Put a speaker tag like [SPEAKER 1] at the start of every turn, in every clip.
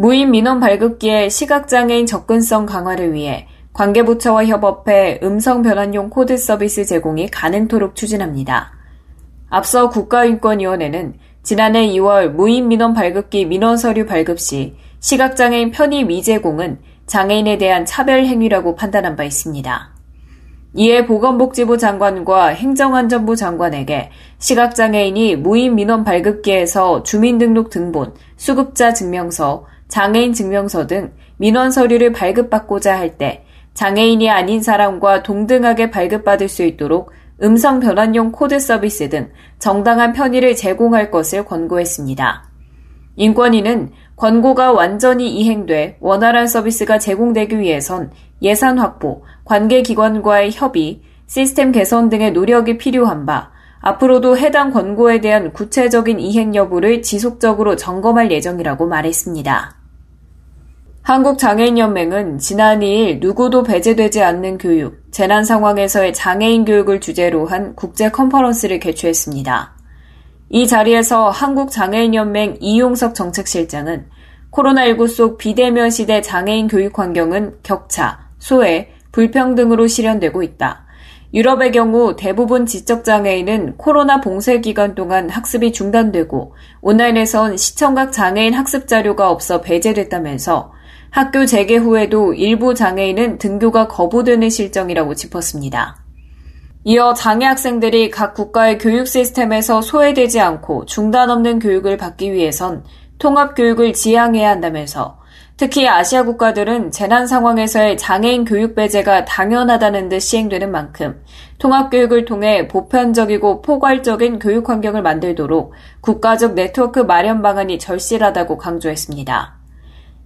[SPEAKER 1] 무인 민원 발급기의 시각장애인 접근성 강화를 위해 관계부처와 협업해 음성 변환용 코드 서비스 제공이 가능토록 추진합니다. 앞서 국가인권위원회는 지난해 2월 무인 민원 발급기 민원 서류 발급 시 시각장애인 편의 미제공은 장애인에 대한 차별 행위라고 판단한 바 있습니다. 이에 보건복지부 장관과 행정안전부 장관에게 시각장애인이 무인 민원 발급기에서 주민등록 등본, 수급자 증명서, 장애인 증명서 등 민원 서류를 발급받고자 할 때 장애인이 아닌 사람과 동등하게 발급받을 수 있도록 음성 변환용 코드 서비스 등 정당한 편의를 제공할 것을 권고했습니다. 인권위는 권고가 완전히 이행돼 원활한 서비스가 제공되기 위해선 예산 확보, 관계기관과의 협의, 시스템 개선 등의 노력이 필요한 바, 앞으로도 해당 권고에 대한 구체적인 이행 여부를 지속적으로 점검할 예정이라고 말했습니다. 한국장애인연맹은 지난 2일 누구도 배제되지 않는 교육, 재난 상황에서의 장애인 교육을 주제로 한 국제 컨퍼런스를 개최했습니다. 이 자리에서 한국장애인연맹 이용석 정책실장은 코로나19 속 비대면 시대 장애인 교육 환경은 격차, 소외, 불평등으로 실현되고 있다. 유럽의 경우 대부분 지적장애인은 코로나 봉쇄 기간 동안 학습이 중단되고 온라인에선 시청각 장애인 학습 자료가 없어 배제됐다면서 학교 재개 후에도 일부 장애인은 등교가 거부되는 실정이라고 짚었습니다. 이어 장애 학생들이 각 국가의 교육 시스템에서 소외되지 않고 중단 없는 교육을 받기 위해선 통합 교육을 지향해야 한다면서 특히 아시아 국가들은 재난 상황에서의 장애인 교육 배제가 당연하다는 듯 시행되는 만큼 통합 교육을 통해 보편적이고 포괄적인 교육 환경을 만들도록 국가적 네트워크 마련 방안이 절실하다고 강조했습니다.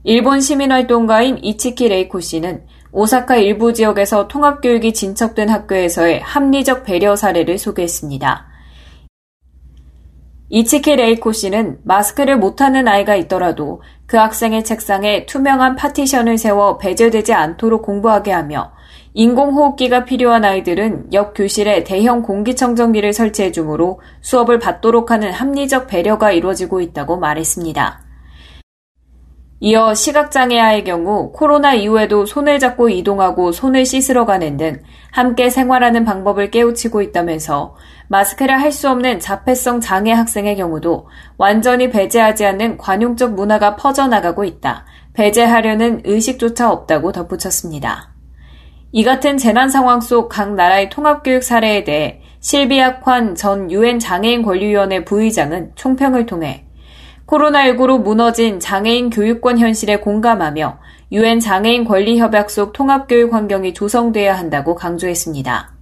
[SPEAKER 1] 일본 시민활동가인 이치키 레이코 씨는 오사카 일부 지역에서 통합교육이 진척된 학교에서의 합리적 배려 사례를 소개했습니다. 이치키 레이코 씨는 마스크를 못하는 아이가 있더라도 그 학생의 책상에 투명한 파티션을 세워 배제되지 않도록 공부하게 하며 인공호흡기가 필요한 아이들은 옆 교실에 대형 공기청정기를 설치해 주므로 수업을 받도록 하는 합리적 배려가 이루어지고 있다고 말했습니다. 이어 시각장애아의 경우 코로나 이후에도 손을 잡고 이동하고 손을 씻으러 가는 등 함께 생활하는 방법을 깨우치고 있다면서 마스크를 할 수 없는 자폐성 장애 학생의 경우도 완전히 배제하지 않는 관용적 문화가 퍼져나가고 있다. 배제하려는 의식조차 없다고 덧붙였습니다. 이 같은 재난 상황 속 각 나라의 통합교육 사례에 대해 실비약환 전 유엔 장애인 권리위원회 부의장은 총평을 통해 코로나19로 무너진 장애인 교육권 현실에 공감하며 유엔 장애인 권리 협약 속 통합 교육 환경이 조성돼야 한다고 강조했습니다.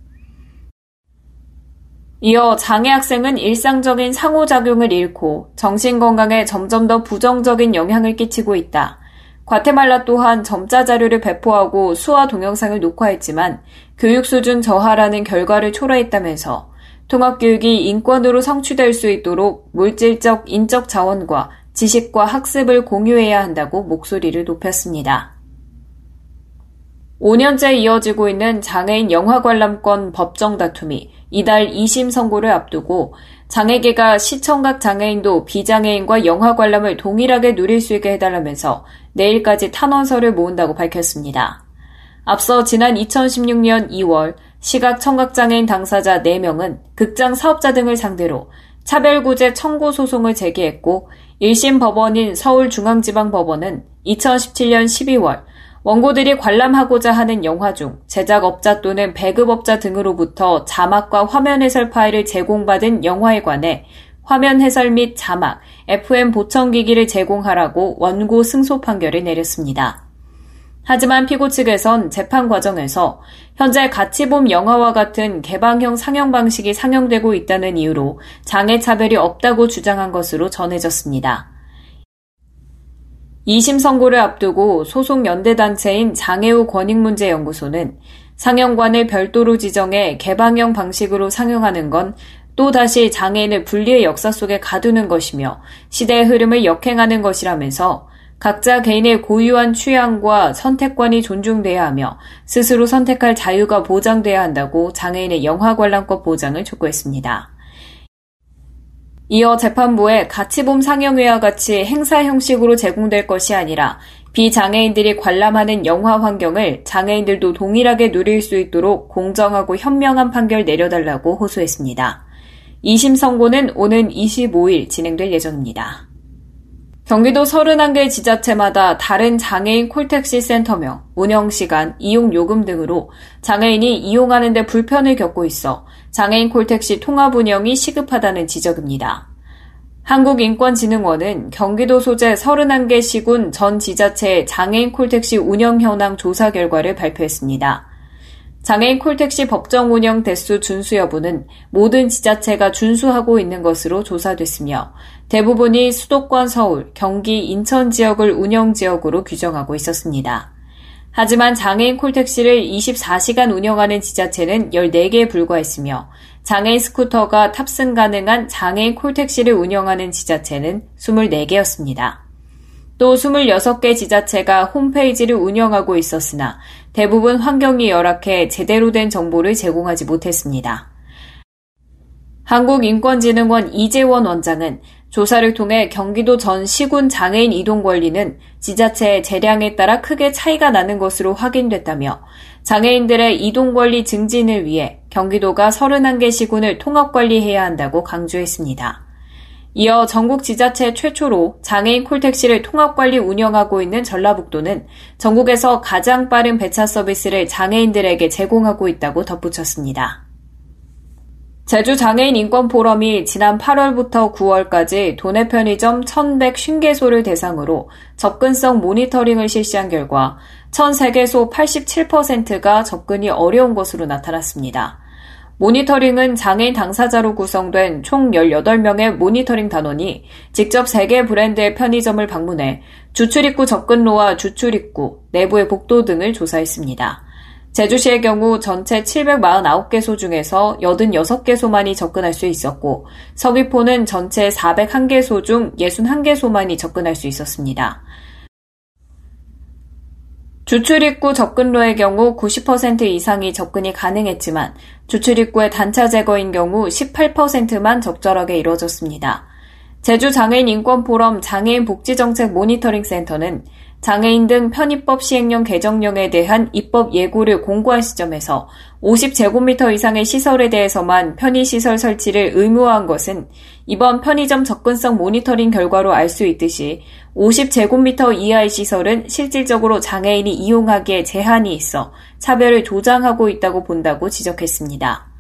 [SPEAKER 1] 이어 장애 학생은 일상적인 상호작용을 잃고 정신건강에 점점 더 부정적인 영향을 끼치고 있다. 과테말라 또한 점자 자료를 배포하고 수화 동영상을 녹화했지만 교육 수준 저하라는 결과를 초래했다면서 통합교육이 인권으로 성취될 수 있도록 물질적, 인적 자원과 지식과 학습을 공유해야 한다고 목소리를 높였습니다. 5년째 이어지고 있는 장애인 영화 관람권 법정 다툼이 이달 2심 선고를 앞두고 장애계가 시청각 장애인도 비장애인과 영화 관람을 동일하게 누릴 수 있게 해달라면서 내일까지 탄원서를 모은다고 밝혔습니다. 앞서 지난 2016년 2월 시각 청각장애인 당사자 4명은 극장 사업자 등을 상대로 차별구제 청구 소송을 제기했고 1심 법원인 서울중앙지방법원은 2017년 12월 원고들이 관람하고자 하는 영화 중 제작업자 또는 배급업자 등으로부터 자막과 화면 해설 파일을 제공받은 영화에 관해 화면 해설 및 자막, FM 보청기기를 제공하라고 원고 승소 판결을 내렸습니다. 하지만 피고 측에선 재판 과정에서 현재 같이 봄 영화와 같은 개방형 상영 방식이 상영되고 있다는 이유로 장애 차별이 없다고 주장한 것으로 전해졌습니다. 2심 선고를 앞두고 소속 연대단체인 장애우 권익문제연구소는 상영관을 별도로 지정해 개방형 방식으로 상영하는 건 또다시 장애인을 분리의 역사 속에 가두는 것이며 시대의 흐름을 역행하는 것이라면서 각자 개인의 고유한 취향과 선택권이 존중돼야 하며 스스로 선택할 자유가 보장돼야 한다고 장애인의 영화 관람권 보장을 촉구했습니다. 이어 재판부에 가치범 상영회와 같이 행사 형식으로 제공될 것이 아니라 비장애인들이 관람하는 영화 환경을 장애인들도 동일하게 누릴 수 있도록 공정하고 현명한 판결 내려달라고 호소했습니다. 2심 선고는 오는 25일 진행될 예정입니다. 경기도 31개 지자체마다 다른 장애인 콜택시 센터명, 운영시간, 이용요금 등으로 장애인이 이용하는 데 불편을 겪고 있어 장애인 콜택시 통합 운영이 시급하다는 지적입니다. 한국인권진흥원은 경기도 소재 31개 시군 전 지자체의 장애인 콜택시 운영 현황 조사 결과를 발표했습니다. 장애인 콜택시 법정 운영 대수 준수 여부는 모든 지자체가 준수하고 있는 것으로 조사됐으며 대부분이 수도권 서울, 경기, 인천 지역을 운영 지역으로 규정하고 있었습니다. 하지만 장애인 콜택시를 24시간 운영하는 지자체는 14개에 불과했으며 장애인 스쿠터가 탑승 가능한 장애인 콜택시를 운영하는 지자체는 24개였습니다. 또 26개 지자체가 홈페이지를 운영하고 있었으나 대부분 환경이 열악해 제대로 된 정보를 제공하지 못했습니다. 한국인권진흥원 이재원 원장은 조사를 통해 경기도 전 시군 장애인 이동 권리는 지자체의 재량에 따라 크게 차이가 나는 것으로 확인됐다며 장애인들의 이동 권리 증진을 위해 경기도가 31개 시군을 통합 관리해야 한다고 강조했습니다. 이어 전국 지자체 최초로 장애인 콜택시를 통합관리 운영하고 있는 전라북도는 전국에서 가장 빠른 배차 서비스를 장애인들에게 제공하고 있다고 덧붙였습니다. 제주 장애인 인권 포럼이 지난 8월부터 9월까지 도내 편의점 1,150개소를 대상으로 접근성 모니터링을 실시한 결과 1,003개소 87%가 접근이 어려운 것으로 나타났습니다. 모니터링은 장애인 당사자로 구성된 총 18명의 모니터링 단원이 직접 3개 브랜드의 편의점을 방문해 주출입구 접근로와 주출입구, 내부의 복도 등을 조사했습니다. 제주시의 경우 전체 749개소 중에서 86개소만이 접근할 수 있었고 서귀포는 전체 401개소 중 61개소만이 접근할 수 있었습니다. 주출입구 접근로의 경우 90% 이상이 접근이 가능했지만 주출입구의 단차 제거인 경우 18%만 적절하게 이루어졌습니다. 제주 장애인 인권 포럼 장애인 복지정책 모니터링 센터는 장애인 등 편입법 시행령 개정령에 대한 입법 예고를 공고한 시점에서 50제곱미터 이상의 시설에 대해서만 편의시설 설치를 의무화한 것은 이번 편의점 접근성 모니터링 결과로 알 수 있듯이 50제곱미터 이하의 시설은 실질적으로 장애인이 이용하기에 제한이 있어 차별을 조장하고 있다고 본다고 지적했습니다.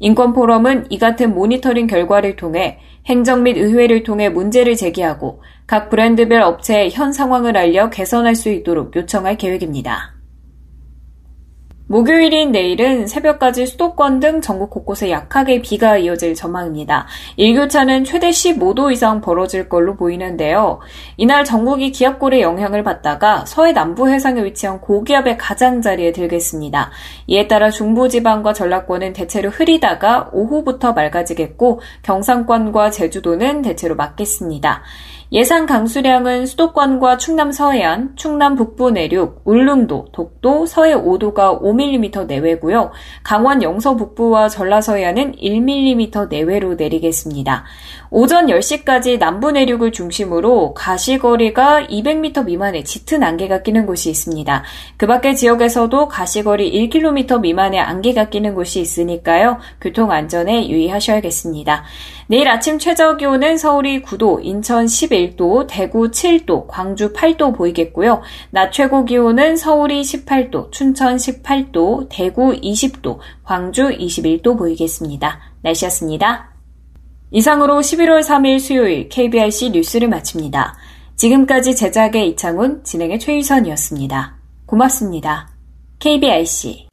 [SPEAKER 1] 인권포럼은 이 같은 모니터링 결과를 통해 행정 및 의회를 통해 문제를 제기하고 각 브랜드별 업체에 현 상황을 알려 개선할 수 있도록 요청할 계획입니다. 목요일인 내일은 새벽까지 수도권 등 전국 곳곳에 약하게 비가 이어질 전망입니다. 일교차는 최대 15도 이상 벌어질 걸로 보이는데요. 이날 전국이 기압골의 영향을 받다가 서해 남부 해상에 위치한 고기압의 가장자리에 들겠습니다. 이에 따라 중부지방과 전라권은 대체로 흐리다가 오후부터 맑아지겠고 경상권과 제주도는 대체로 맑겠습니다. 예상 강수량은 수도권과 충남 서해안, 충남 북부 내륙, 울릉도, 독도, 서해 5도가 5mm 내외고요. 강원 영서 북부와 전라 서해안은 1mm 내외로 내리겠습니다. 오전 10시까지 남부 내륙을 중심으로 가시거리가 200m 미만의 짙은 안개가 끼는 곳이 있습니다. 그 밖의 지역에서도 가시거리 1km 미만의 안개가 끼는 곳이 있으니까요. 교통 안전에 유의하셔야겠습니다. 내일 아침 최저 기온은 서울이 9도, 인천 11도, 대구 7도, 광주 8도 보이겠고요. 낮 최고 기온은 서울이 18도, 춘천 18도, 대구 20도, 광주 21도 보이겠습니다. 날씨였습니다. 이상으로 11월 3일 수요일 KBRC 뉴스를 마칩니다. 지금까지 제작의 이창훈, 진행의 최유선이었습니다. 고맙습니다. KBRC